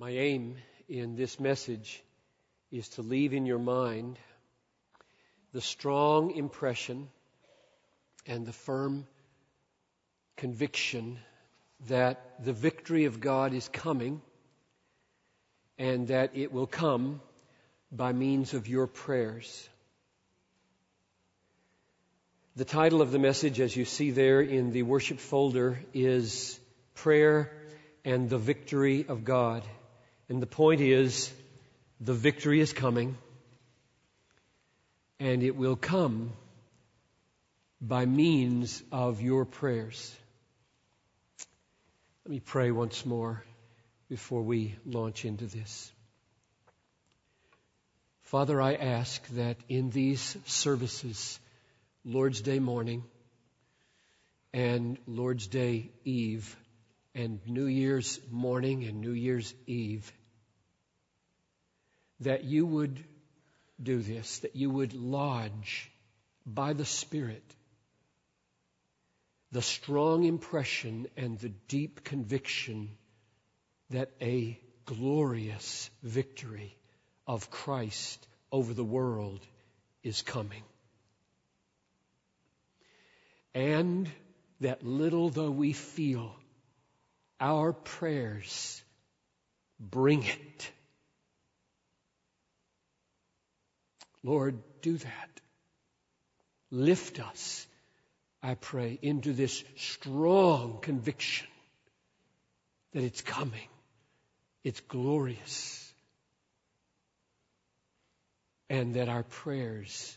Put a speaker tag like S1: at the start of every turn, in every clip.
S1: My aim in this message is to leave in your mind the strong impression and the firm conviction that the victory of God is coming and that it will come by means of your prayers. The title of the message, as you see there in the worship folder, is Prayer and the Victory of God. And the point is, the victory is coming, and it will come by means of your prayers. Let me pray once more before we launch into this. Father, I ask that in these services, Lord's Day morning and Lord's Day Eve and New Year's morning and New Year's Eve, that you would do this, that you would lodge by the Spirit the strong impression and the deep conviction that a glorious victory of Christ over the world is coming. And that little though we feel, our prayers bring it. Lord, do that. Lift us I pray, into this strong conviction that it's coming. It's glorious. And that our prayers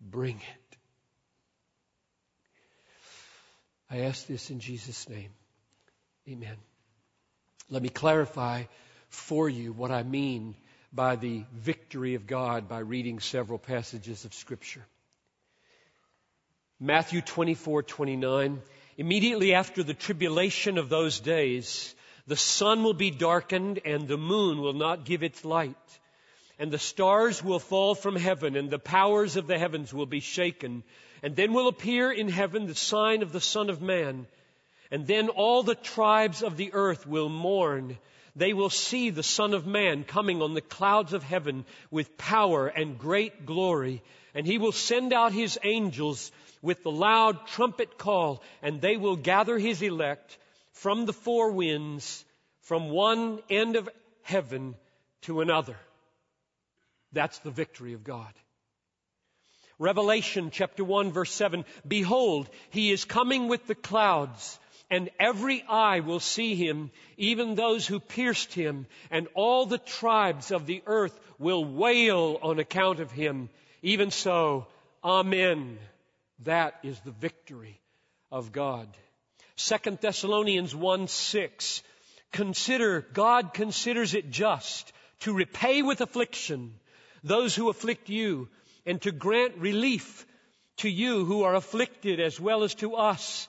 S1: bring it. I ask this in Jesus' name. Amen. Let me clarify for you what I mean by the victory of God by reading several passages of Scripture. Matthew 24, 29. Immediately after the tribulation of those days, the sun will be darkened and the moon will not give its light. And the stars will fall from heaven and the powers of the heavens will be shaken. And then will appear in heaven the sign of the Son of Man. And then all the tribes of the earth will mourn. They will see the Son of Man coming on the clouds of heaven with power and great glory. And he will send out his angels with the loud trumpet call, and they will gather his elect from the four winds, from one end of heaven to another. That's the victory of God. Revelation chapter 1 verse 7, Behold, he is coming with the clouds, and every eye will see him, even those who pierced him, and all the tribes of the earth will wail on account of him. Even so, Amen. That is the victory of God. 2 Thessalonians 1 6. Consider, God considers it just to repay with affliction those who afflict you and to grant relief to you who are afflicted as well as to us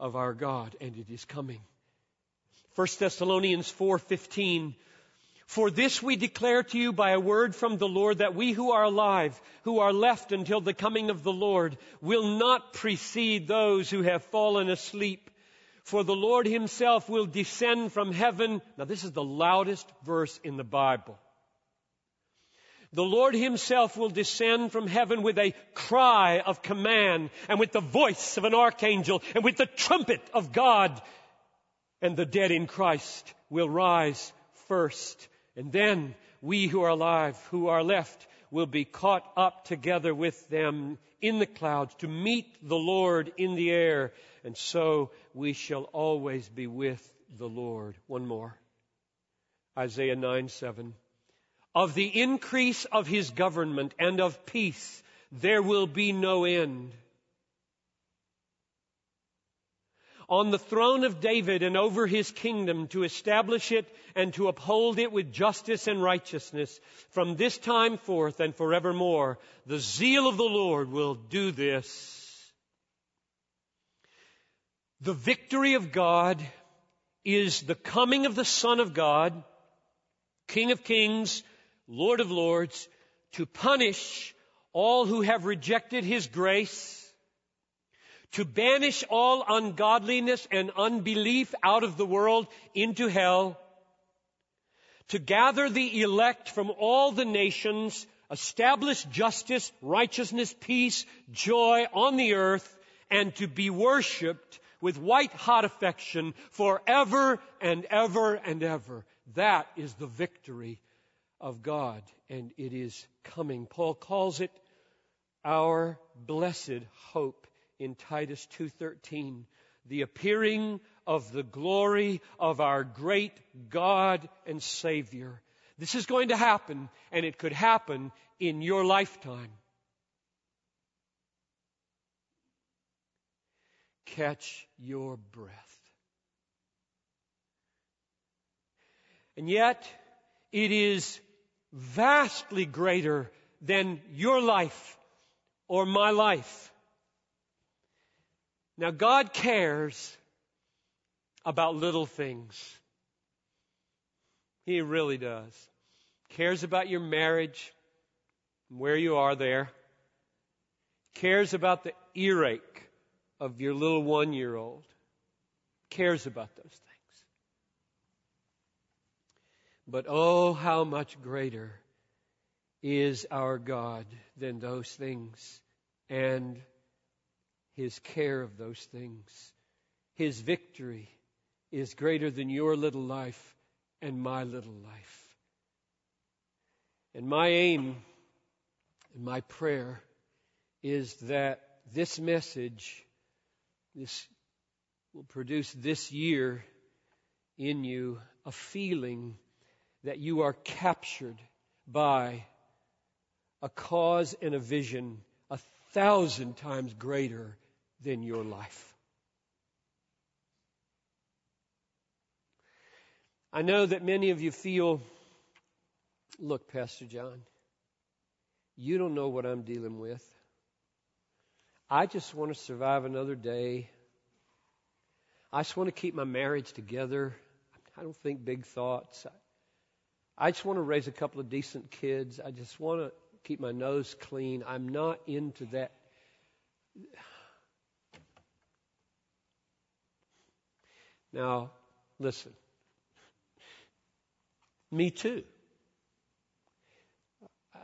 S1: of our God and it is coming. 1 Thessalonians 4:15 for this we declare to you by a word from the Lord that we who are alive, who are left until the coming of the Lord, will not precede those who have fallen asleep. For the Lord himself will descend from heaven. Now this is the loudest verse in the Bible. The Lord himself will descend from heaven with a cry of command and with the voice of an archangel and with the trumpet of God. And the dead in Christ will rise first. And then we who are alive, who are left, will be caught up together with them in the clouds to meet the Lord in the air. And so we shall always be with the Lord. One more. Isaiah 9 7. Of the increase of his government and of peace, there will be no end on the throne of David and over his kingdom to establish it and to uphold it with justice and righteousness from this time forth and forevermore. The zeal of the Lord will do this. The victory of God is the coming of the Son of God, King of kings, Lord of lords, to punish all who have rejected his grace, to banish all ungodliness and unbelief out of the world into hell, to gather the elect from all the nations, establish justice, righteousness, peace, joy on the earth, and to be worshiped with white hot affection forever and ever and ever. That is the victory of God, and it is coming. Paul calls it our blessed hope in Titus 2:13, the appearing of the glory of our great God and Savior. This is going to happen, and it could happen in your lifetime. Catch your breath. And yet, it is vastly greater than your life or my life. Now, God cares about little things. He really does. Cares about your marriage, where you are there. Cares about the earache of your little one year old. Cares about those things. But oh, how much greater is our God than those things and His care of those things. His victory is greater than your little life and my little life. And my aim and my prayer is that this message this will produce this year in you a feeling that you are captured by a cause and a vision a thousand times greater than your life. I know that many of you feel, look, Pastor John, you don't know what I'm dealing with. I just want to survive another day. I just want to keep my marriage together. I don't think big thoughts. I just want to raise a couple of decent kids. I just want to keep my nose clean. I'm not into that. Now, listen. Me too.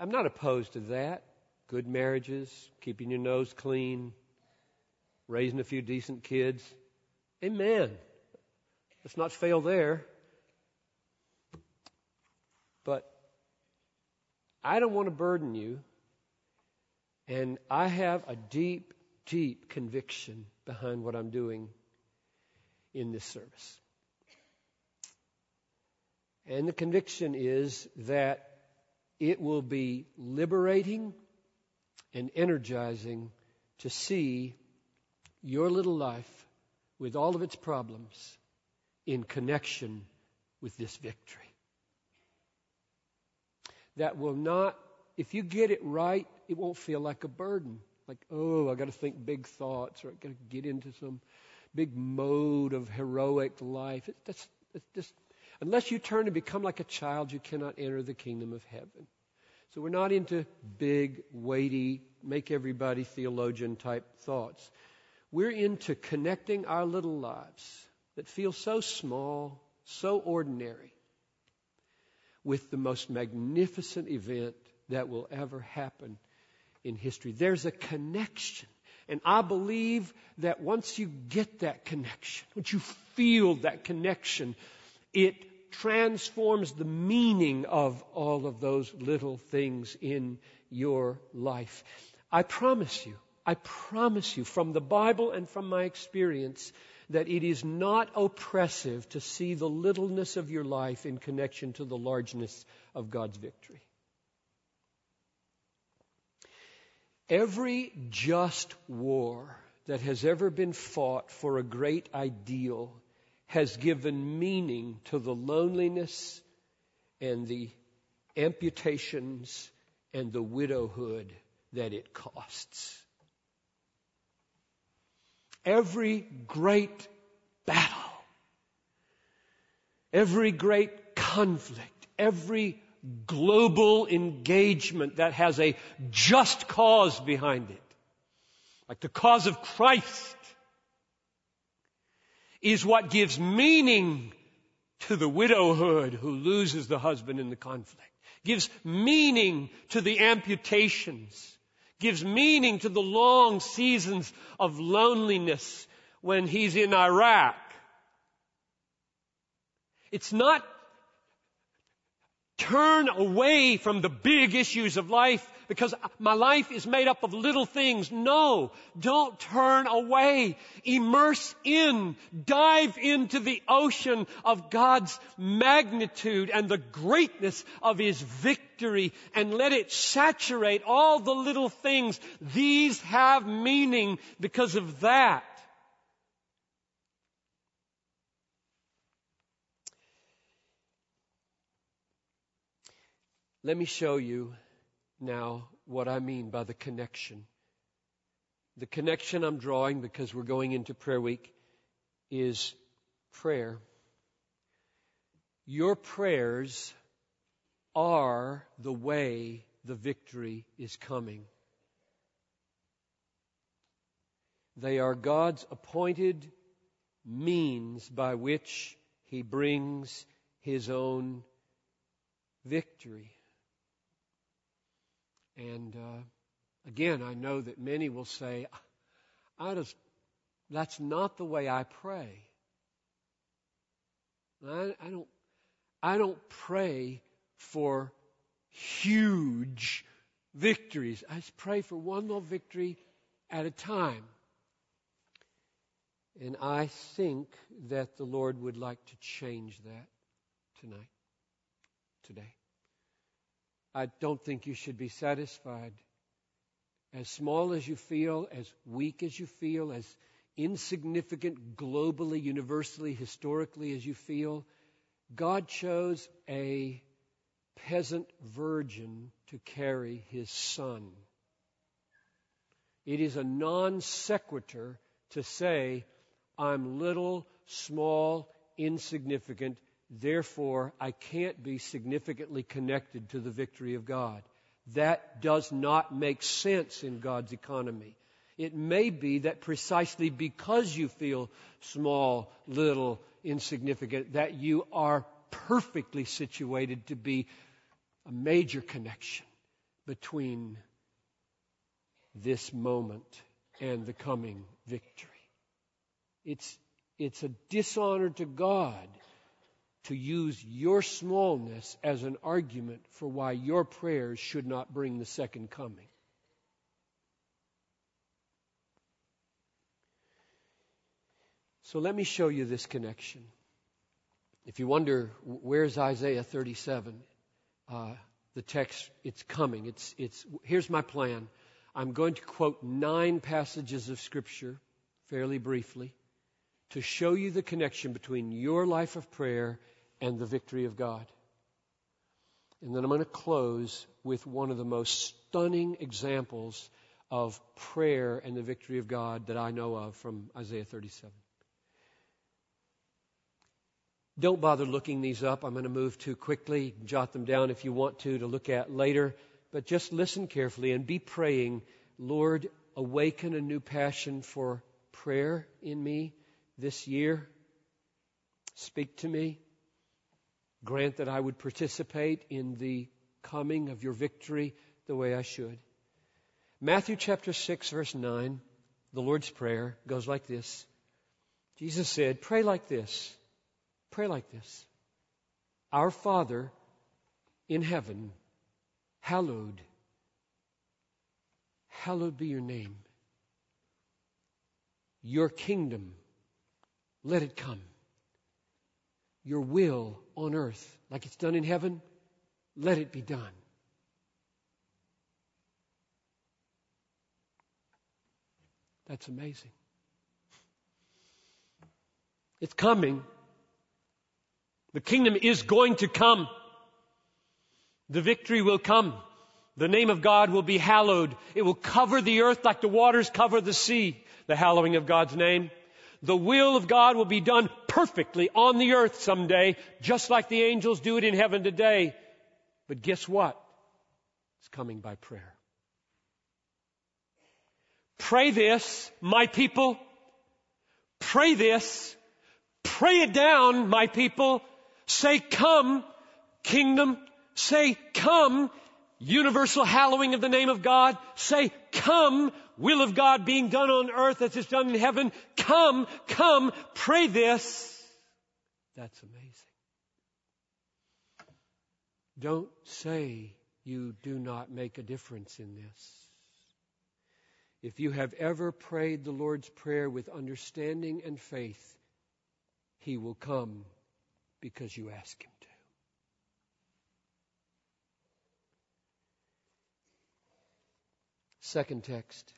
S1: I'm not opposed to that. Good marriages, keeping your nose clean, raising a few decent kids. Amen. Let's not fail there. But I don't want to burden you. And I have a deep, deep conviction behind what I'm doing in this service. And the conviction is that it will be liberating and energizing to see your little life with all of its problems in connection with this victory that will not, if you get it right, it won't feel like a burden. Like, oh, I got to think big thoughts or I got to get into some big mode of heroic life. It, that's, it's just, unless you turn and become like a child, you cannot enter the kingdom of heaven. So we're not into big, weighty, make everybody theologian type thoughts. We're into connecting our little lives that feel so small, so ordinary, with the most magnificent event that will ever happen in history. There's a connection. And I believe that once you get that connection, once you feel that connection, it transforms the meaning of all of those little things in your life. I promise you, I promise you from the Bible and from my experience that it is not oppressive to see the littleness of your life in connection to the largeness of God's victory. Every just war that has ever been fought for a great ideal has given meaning to the loneliness and the amputations and the widowhood that it costs. Every great battle, every great conflict, every global engagement that has a just cause behind it, like the cause of Christ, is what gives meaning to the widowhood who loses the husband in the conflict, gives meaning to the amputations, gives meaning to the long seasons of loneliness when he's in Iraq. It's not turn away from the big issues of life because my life is made up of little things. No, don't turn away. Immerse in, dive into the ocean of God's magnitude and the greatness of His victory and let it saturate all the little things. These have meaning because of that. Let me show you now what I mean by the connection. The connection I'm drawing because we're going into prayer week is prayer. Your prayers are the way the victory is coming. They are God's appointed means by which He brings His own victory. And uh, again, I know that many will say, I just, that's not the way I pray. I, I don't, I don't pray for huge victories. I just pray for one little victory at a time. And I think that the Lord would like to change that tonight, today. I don't think you should be satisfied. As small as you feel, as weak as you feel, as insignificant globally, universally, historically as you feel, God chose a peasant virgin to carry his son. It is a non sequitur to say, I'm little, small, insignificant, Therefore, I can't be significantly connected to the victory of God. That does not make sense in God's economy. It may be that precisely because you feel small, little, insignificant, that you are perfectly situated to be a major connection between this moment and the coming victory. It's, it's a dishonor to God to use your smallness as an argument for why your prayers should not bring the second coming. So let me show you this connection. If you wonder, where's Isaiah 37? Uh, the text, it's coming. It's, it's, here's my plan. I'm going to quote nine passages of Scripture fairly briefly to show you the connection between your life of prayer and the victory of God. And then I'm going to close with one of the most stunning examples of prayer and the victory of God that I know of from Isaiah 37. Don't bother looking these up. I'm going to move too quickly. Jot them down if you want to to look at later. But just listen carefully and be praying, Lord, awaken a new passion for prayer in me this year. Speak to me. Grant that I would participate in the coming of your victory the way I should. Matthew chapter 6, verse 9, the Lord's Prayer goes like this Jesus said, Pray like this. Pray like this. Our Father in heaven, hallowed, hallowed be your name. Your kingdom, let it come your will on earth, like it's done in heaven, let it be done. That's amazing. It's coming. The kingdom is going to come. The victory will come. The name of God will be hallowed. It will cover the earth like the waters cover the sea. The hallowing of God's name the will of God will be done perfectly on the earth someday, just like the angels do it in heaven today. But guess what? It's coming by prayer. Pray this, my people. Pray this. Pray it down, my people. Say, come, kingdom. Say, come, universal hallowing of the name of God. Say, come, will of God being done on earth as it's done in heaven. Come, come, pray this. That's amazing. Don't say you do not make a difference in this. If you have ever prayed the Lord's Prayer with understanding and faith, He will come because you ask Him to. Second text.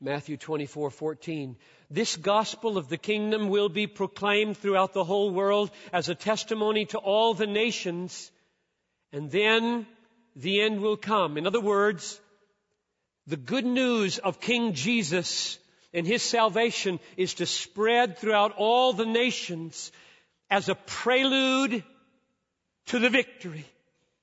S1: Matthew 24, 14. This gospel of the kingdom will be proclaimed throughout the whole world as a testimony to all the nations, and then the end will come. In other words, the good news of King Jesus and his salvation is to spread throughout all the nations as a prelude to the victory.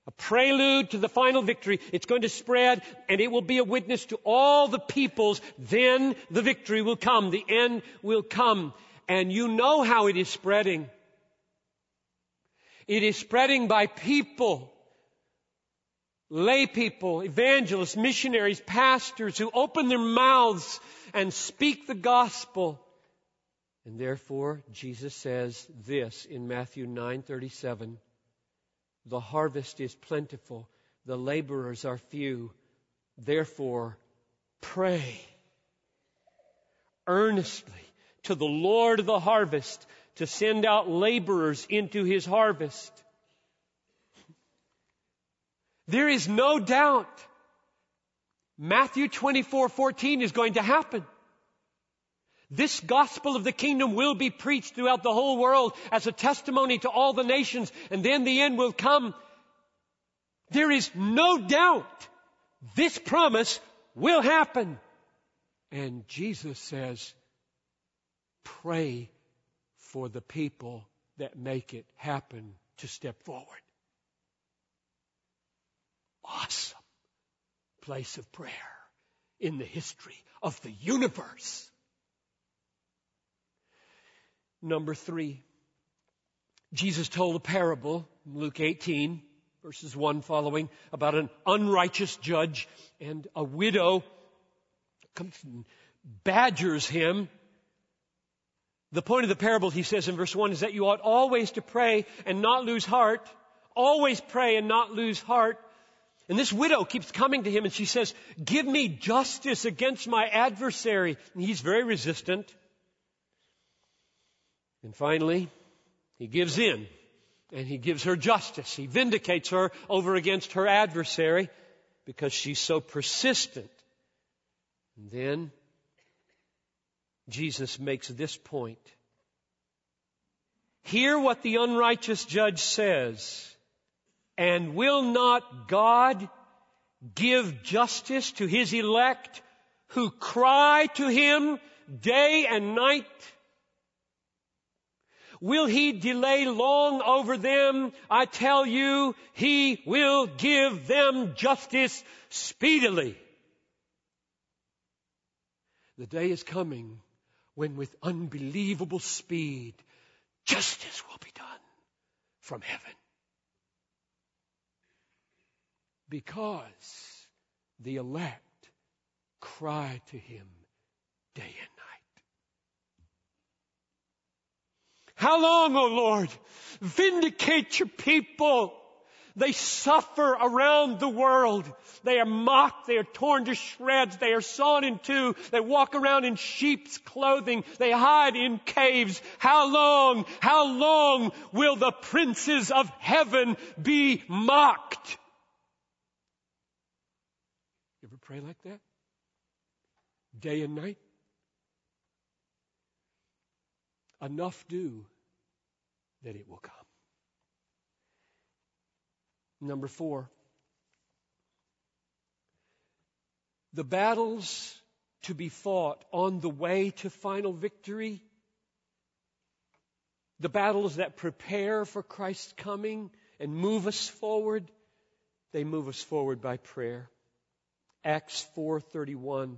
S1: A prelude to the final victory. It's going to spread and it will be a witness to all the peoples. Then the victory will come. The end will come. And you know how it is spreading. It is spreading by people. Lay people, evangelists, missionaries, pastors who open their mouths and speak the gospel. And therefore, Jesus says this in Matthew 9:37, "The harvest is plentiful, the laborers are few. Therefore, pray earnestly to the Lord of the harvest to send out laborers into his harvest." There is no doubt Matthew 24:14 is going to happen. This gospel of the kingdom will be preached throughout the whole world as a testimony to all the nations, and then the end will come. There is no doubt this promise will happen. And Jesus says, pray for the people that make it happen to step forward. Awesome place of prayer in the history of the universe. Number three, Jesus told a parable, Luke 18, verses 1 following, about an unrighteous judge and a widow comes and badgers him. The point of the parable, he says in verse 1, is that you ought always to pray and not lose heart. Always pray and not lose heart. And this widow keeps coming to him and she says, Give me justice against my adversary. And he's very resistant. And finally, he gives in and he gives her justice. He vindicates her over against her adversary because she's so persistent. And then Jesus makes this point. Hear what the unrighteous judge says. And will not God give justice to his elect who cry to him day and night? Will he delay long over them? I tell you, he will give them justice speedily. The day is coming when with unbelievable speed, justice will be done from heaven. Because the elect cry to him day and night. How long, O Lord? Vindicate your people. They suffer around the world. They are mocked. They are torn to shreds. They are sawn in two. They walk around in sheep's clothing. They hide in caves. How long, how long will the princes of heaven be mocked? You ever pray like that? Day and night? Enough do that it will come. Number four, the battles to be fought on the way to final victory, the battles that prepare for Christ's coming and move us forward, they move us forward by prayer. Acts 4:31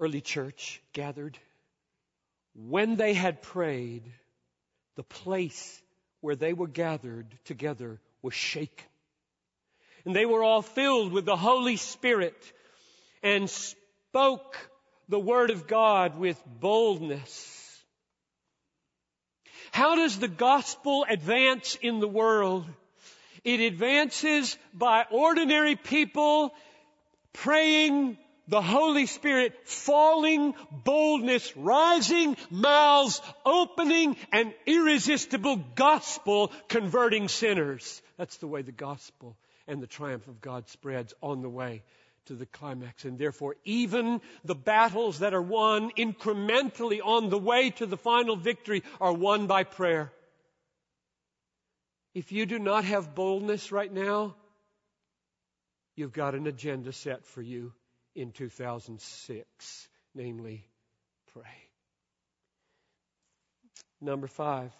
S1: Early church gathered when they had prayed the place where they were gathered together was shaken and they were all filled with the Holy Spirit and spoke the Word of God with boldness. How does the gospel advance in the world? It advances by ordinary people praying the Holy Spirit falling, boldness rising, mouths opening, and irresistible gospel converting sinners. That's the way the gospel and the triumph of God spreads on the way to the climax. And therefore, even the battles that are won incrementally on the way to the final victory are won by prayer. If you do not have boldness right now, you've got an agenda set for you in 2006, namely, pray. Number five,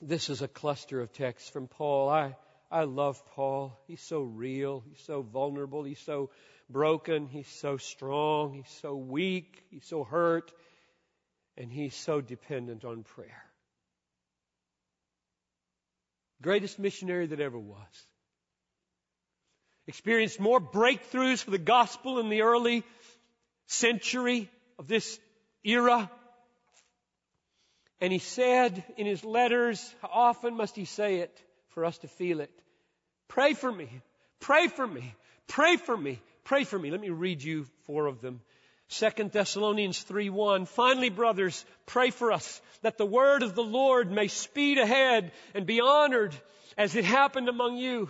S1: this is a cluster of texts from Paul. I I love Paul. He's so real. He's so vulnerable. He's so broken. He's so strong. He's so weak. He's so hurt. And he's so dependent on prayer. Greatest missionary that ever was. Experienced more breakthroughs for the gospel in the early century of this era. And he said in his letters, how often must he say it for us to feel it? Pray for me. Pray for me. Pray for me. Pray for me. Let me read you four of them. Second Thessalonians 3:1 Finally brothers pray for us that the word of the Lord may speed ahead and be honored as it happened among you.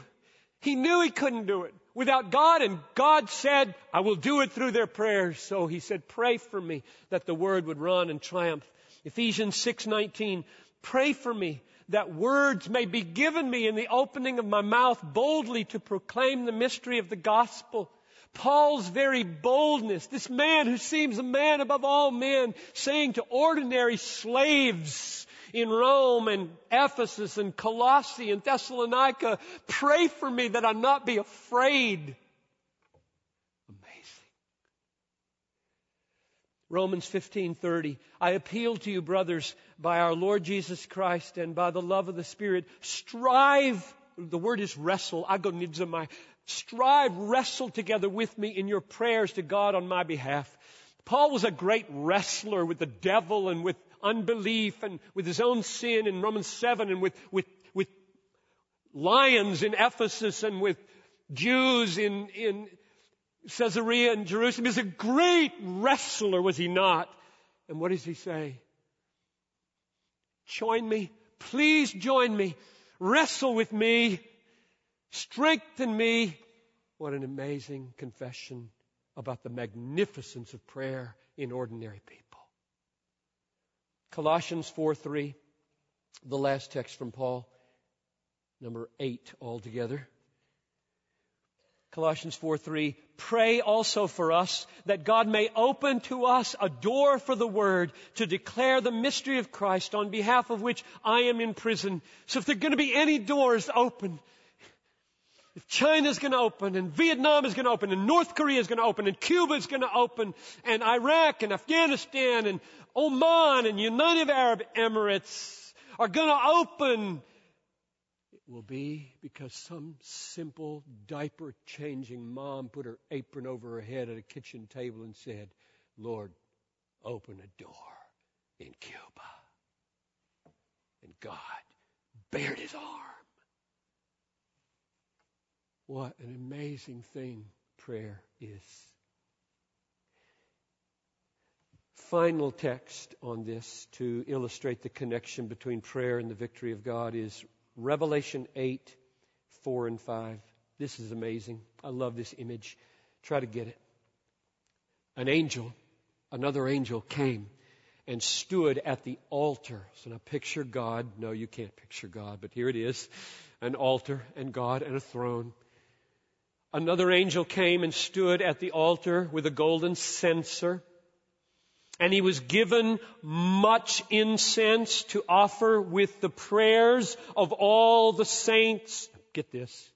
S1: He knew he couldn't do it without God and God said I will do it through their prayers. So he said pray for me that the word would run and triumph. Ephesians 6:19 Pray for me that words may be given me in the opening of my mouth boldly to proclaim the mystery of the gospel. Paul's very boldness, this man who seems a man above all men, saying to ordinary slaves in Rome and Ephesus and Colossae and Thessalonica, pray for me that I not be afraid Amazing. Romans 15:30 I appeal to you brothers by our Lord Jesus Christ and by the love of the Spirit strive the word is wrestle agonizomai strive wrestle together with me in your prayers to God on my behalf Paul was a great wrestler with the devil and with unbelief and with his own sin in Romans 7 and with with with lions in Ephesus and with Jews in in Caesarea and Jerusalem. He's a great wrestler, was he not? And what does he say? Join me. Please join me. Wrestle with me. Strengthen me. What an amazing confession about the magnificence of prayer in ordinary people. Colossians 4 3, the last text from Paul, number 8 altogether. Colossians 4 3. Pray also for us that God may open to us a door for the word to declare the mystery of Christ on behalf of which I am in prison. So if there are going to be any doors open, if China is going to open and Vietnam is going to open and North Korea is going to open and Cuba is going to open and Iraq and Afghanistan and Oman and United Arab Emirates are going to open it will be because some simple diaper changing mom put her apron over her head at a kitchen table and said, Lord, open a door in Cuba. And God bared his arm. What an amazing thing prayer is. Final text on this to illustrate the connection between prayer and the victory of God is Revelation 8, 4 and 5. This is amazing. I love this image. Try to get it. An angel, another angel came and stood at the altar. So now picture God. No, you can't picture God, but here it is an altar and God and a throne. Another angel came and stood at the altar with a golden censer. And he was given much incense to offer with the prayers of all the saints. Get this.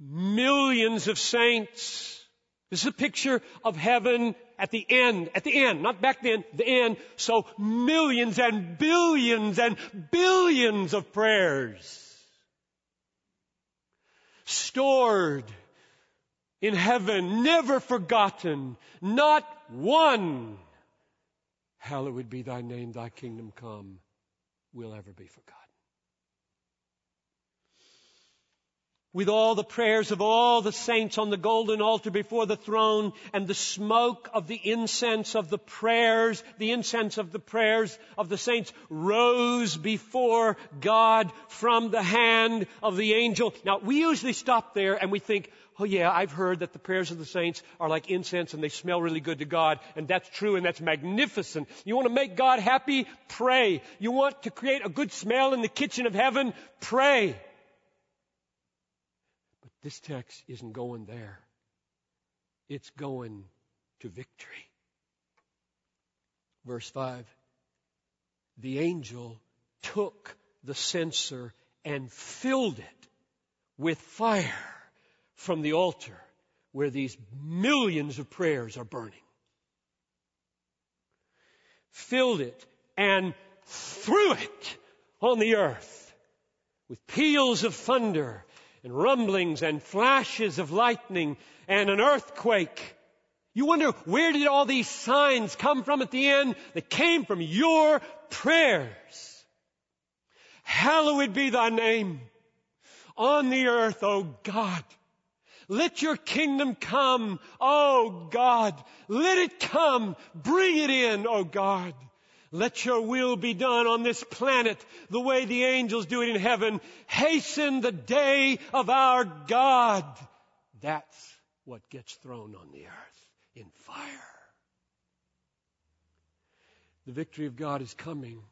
S1: Millions of saints. This is a picture of heaven at the end, at the end, not back then, the end. So millions and billions and billions of prayers stored in heaven, never forgotten, not one. Hallowed be thy name, thy kingdom come, will ever be forgotten. With all the prayers of all the saints on the golden altar before the throne and the smoke of the incense of the prayers, the incense of the prayers of the saints rose before God from the hand of the angel. Now we usually stop there and we think, oh yeah, I've heard that the prayers of the saints are like incense and they smell really good to God and that's true and that's magnificent. You want to make God happy? Pray. You want to create a good smell in the kitchen of heaven? Pray. This text isn't going there. It's going to victory. Verse 5 The angel took the censer and filled it with fire from the altar where these millions of prayers are burning. Filled it and threw it on the earth with peals of thunder and rumblings and flashes of lightning and an earthquake. You wonder where did all these signs come from at the end? They came from your prayers. Hallowed be thy name on the earth, O God. Let your kingdom come, O God. Let it come. Bring it in, O God. Let your will be done on this planet the way the angels do it in heaven. Hasten the day of our God. That's what gets thrown on the earth in fire. The victory of God is coming,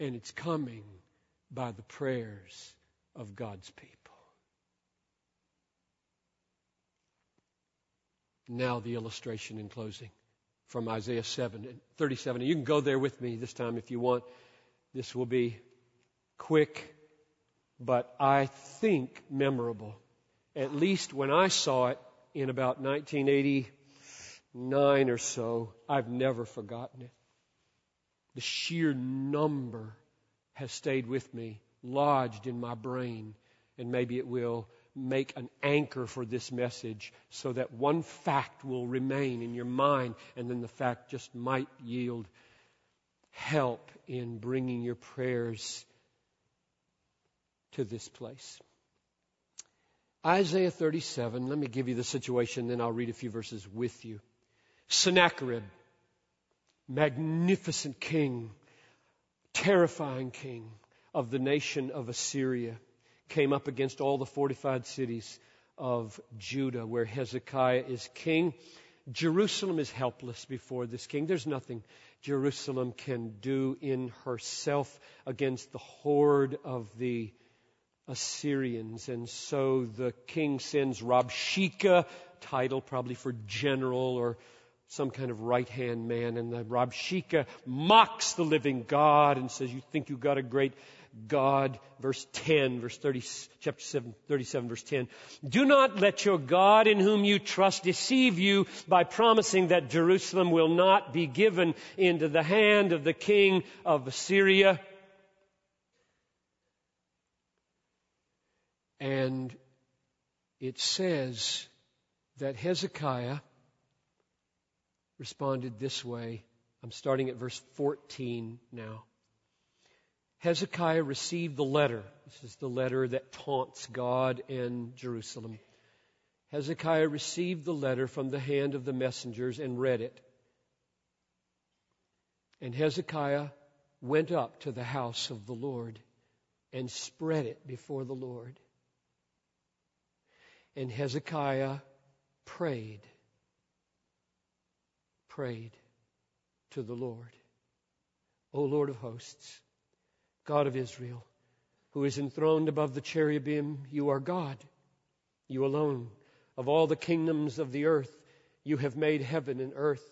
S1: and it's coming by the prayers of God's people. Now, the illustration in closing from Isaiah 7 37. And you can go there with me this time if you want. This will be quick, but I think memorable. At least when I saw it in about 1989 or so, I've never forgotten it. The sheer number has stayed with me, lodged in my brain, and maybe it will make an anchor for this message so that one fact will remain in your mind and then the fact just might yield help in bringing your prayers to this place. Isaiah 37, let me give you the situation, then I'll read a few verses with you. Sennacherib, magnificent king, terrifying king of the nation of Assyria came up against all the fortified cities of Judah where Hezekiah is king. Jerusalem is helpless before this king. There's nothing Jerusalem can do in herself against the horde of the Assyrians. And so the king sends Rabshakeh, title probably for general or some kind of right hand man. And the Rabshakeh mocks the living God and says, You think you got a great God, verse 10, verse 30, chapter 7, 37, verse 10. Do not let your God in whom you trust deceive you by promising that Jerusalem will not be given into the hand of the king of Assyria. And it says that Hezekiah responded this way. I'm starting at verse 14 now. Hezekiah received the letter. This is the letter that taunts God and Jerusalem. Hezekiah received the letter from the hand of the messengers and read it. And Hezekiah went up to the house of the Lord and spread it before the Lord. And Hezekiah prayed, prayed. to the Lord. O Lord of hosts, God of Israel, who is enthroned above the cherubim, you are God. You alone, of all the kingdoms of the earth, you have made heaven and earth.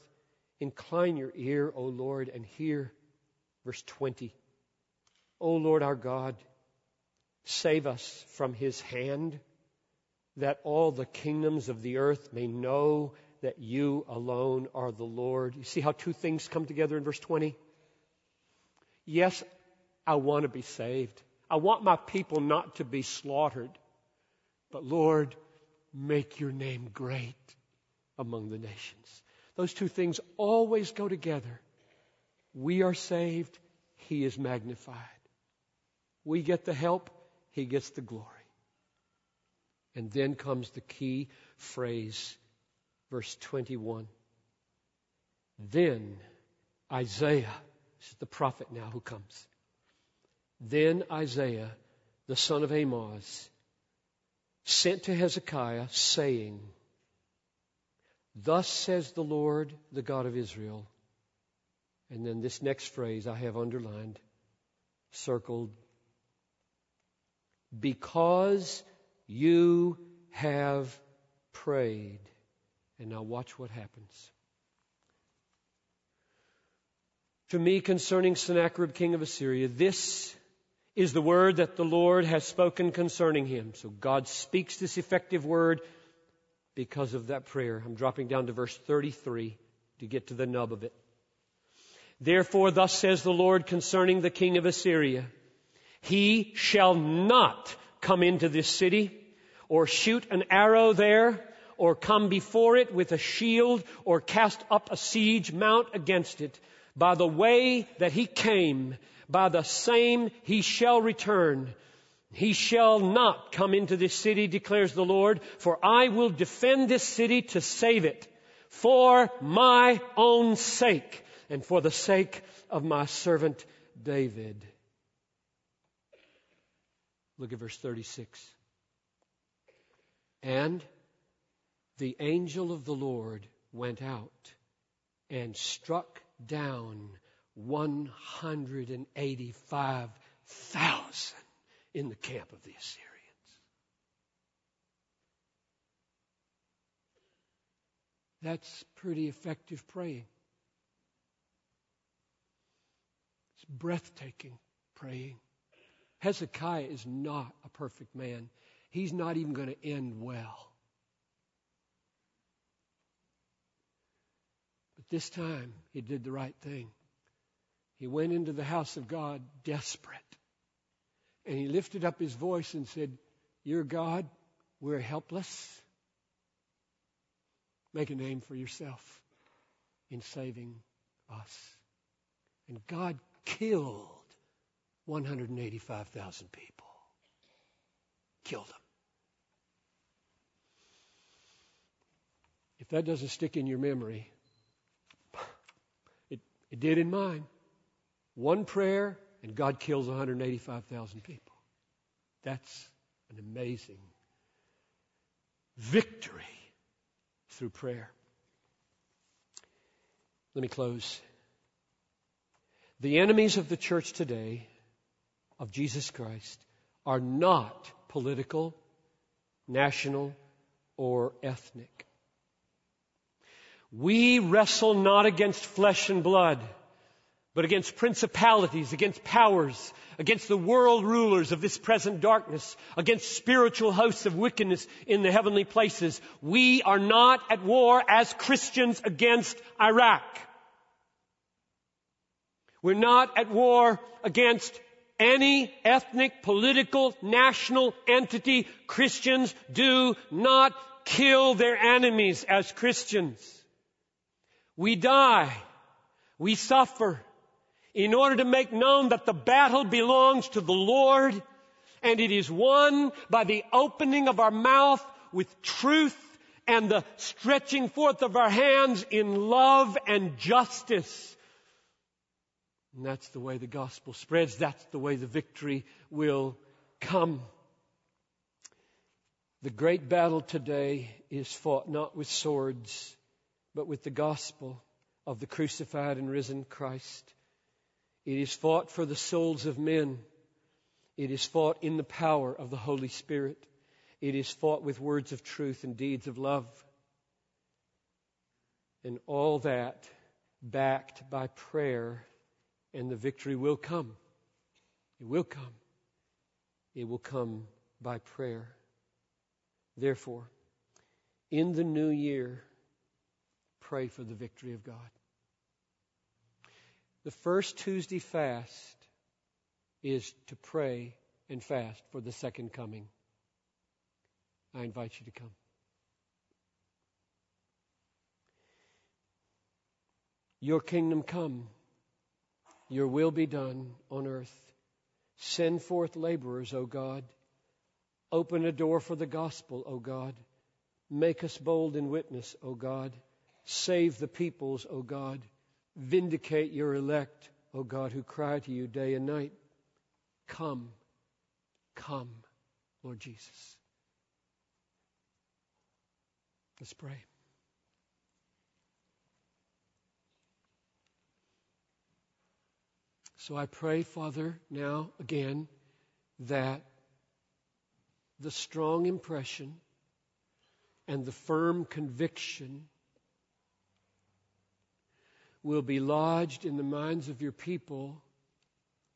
S1: Incline your ear, O Lord, and hear. Verse 20. O Lord our God, save us from his hand, that all the kingdoms of the earth may know that you alone are the Lord. You see how two things come together in verse 20? Yes, I want to be saved. I want my people not to be slaughtered. But Lord, make your name great among the nations. Those two things always go together. We are saved, He is magnified. We get the help, He gets the glory. And then comes the key phrase, verse 21. Then Isaiah, this is the prophet now who comes. Then Isaiah, the son of Amoz, sent to Hezekiah, saying, Thus says the Lord, the God of Israel. And then this next phrase I have underlined, circled. Because you have prayed. And now watch what happens. To me concerning Sennacherib, king of Assyria, this is the word that the Lord has spoken concerning him. So God speaks this effective word because of that prayer. I'm dropping down to verse 33 to get to the nub of it. Therefore, thus says the Lord concerning the king of Assyria, he shall not come into this city or shoot an arrow there or come before it with a shield or cast up a siege mount against it. By the way that he came, by the same he shall return. He shall not come into this city, declares the Lord, for I will defend this city to save it for my own sake and for the sake of my servant David. Look at verse 36. And the angel of the Lord went out and struck down 185,000 in the camp of the Assyrians. That's pretty effective praying. It's breathtaking praying. Hezekiah is not a perfect man. He's not even going to end well. This time, he did the right thing. He went into the house of God desperate. And he lifted up his voice and said, You're God, we're helpless. Make a name for yourself in saving us. And God killed 185,000 people. Killed them. If that doesn't stick in your memory, it did in mine. One prayer, and God kills 185,000 people. That's an amazing victory through prayer. Let me close. The enemies of the church today, of Jesus Christ, are not political, national, or ethnic. We wrestle not against flesh and blood but against principalities, against powers, against the world rulers of this present darkness, against spiritual hosts of wickedness in the heavenly places. We are not at war as Christians against Iraq. We're not at war against any ethnic, political, national entity. Christians do not kill their enemies as Christians. We die. We suffer in order to make known that the battle belongs to the Lord and it is won by the opening of our mouth with truth and the stretching forth of our hands in love and justice. And that's the way the gospel spreads. That's the way the victory will come. The great battle today is fought not with swords, but with the gospel of the crucified and risen Christ. It is fought for the souls of men. It is fought in the power of the Holy Spirit. It is fought with words of truth and deeds of love. And all that backed by prayer, and the victory will come. It will come. It will come by prayer. Therefore, in the new year, pray for the victory of God. The first Tuesday fast is to pray and fast for the second coming. I invite you to come. Your kingdom come, your will be done on earth. Send forth laborers, O God. Open a door for the gospel, O God. Make us bold in witness, O God. Save the peoples, O God. Vindicate your elect, O God, who cry to you day and night. Come, come, Lord Jesus. Let's pray. So I pray, Father, now again, that the strong impression and the firm conviction will be lodged in the minds of your people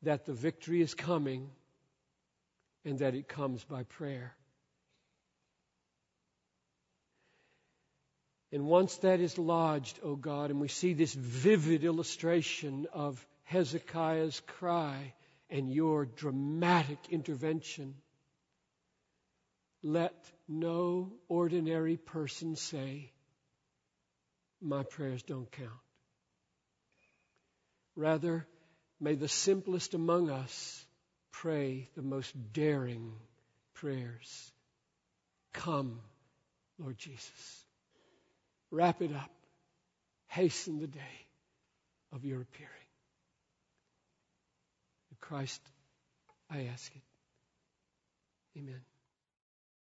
S1: that the victory is coming and that it comes by prayer. And once that is lodged, O oh God, and we see this vivid illustration of Hezekiah's cry and your dramatic intervention, let no ordinary person say, My prayers don't count. Rather, may the simplest among us pray the most daring prayers. Come, Lord Jesus. Wrap it up. Hasten the day of your appearing. In Christ, I ask it. Amen.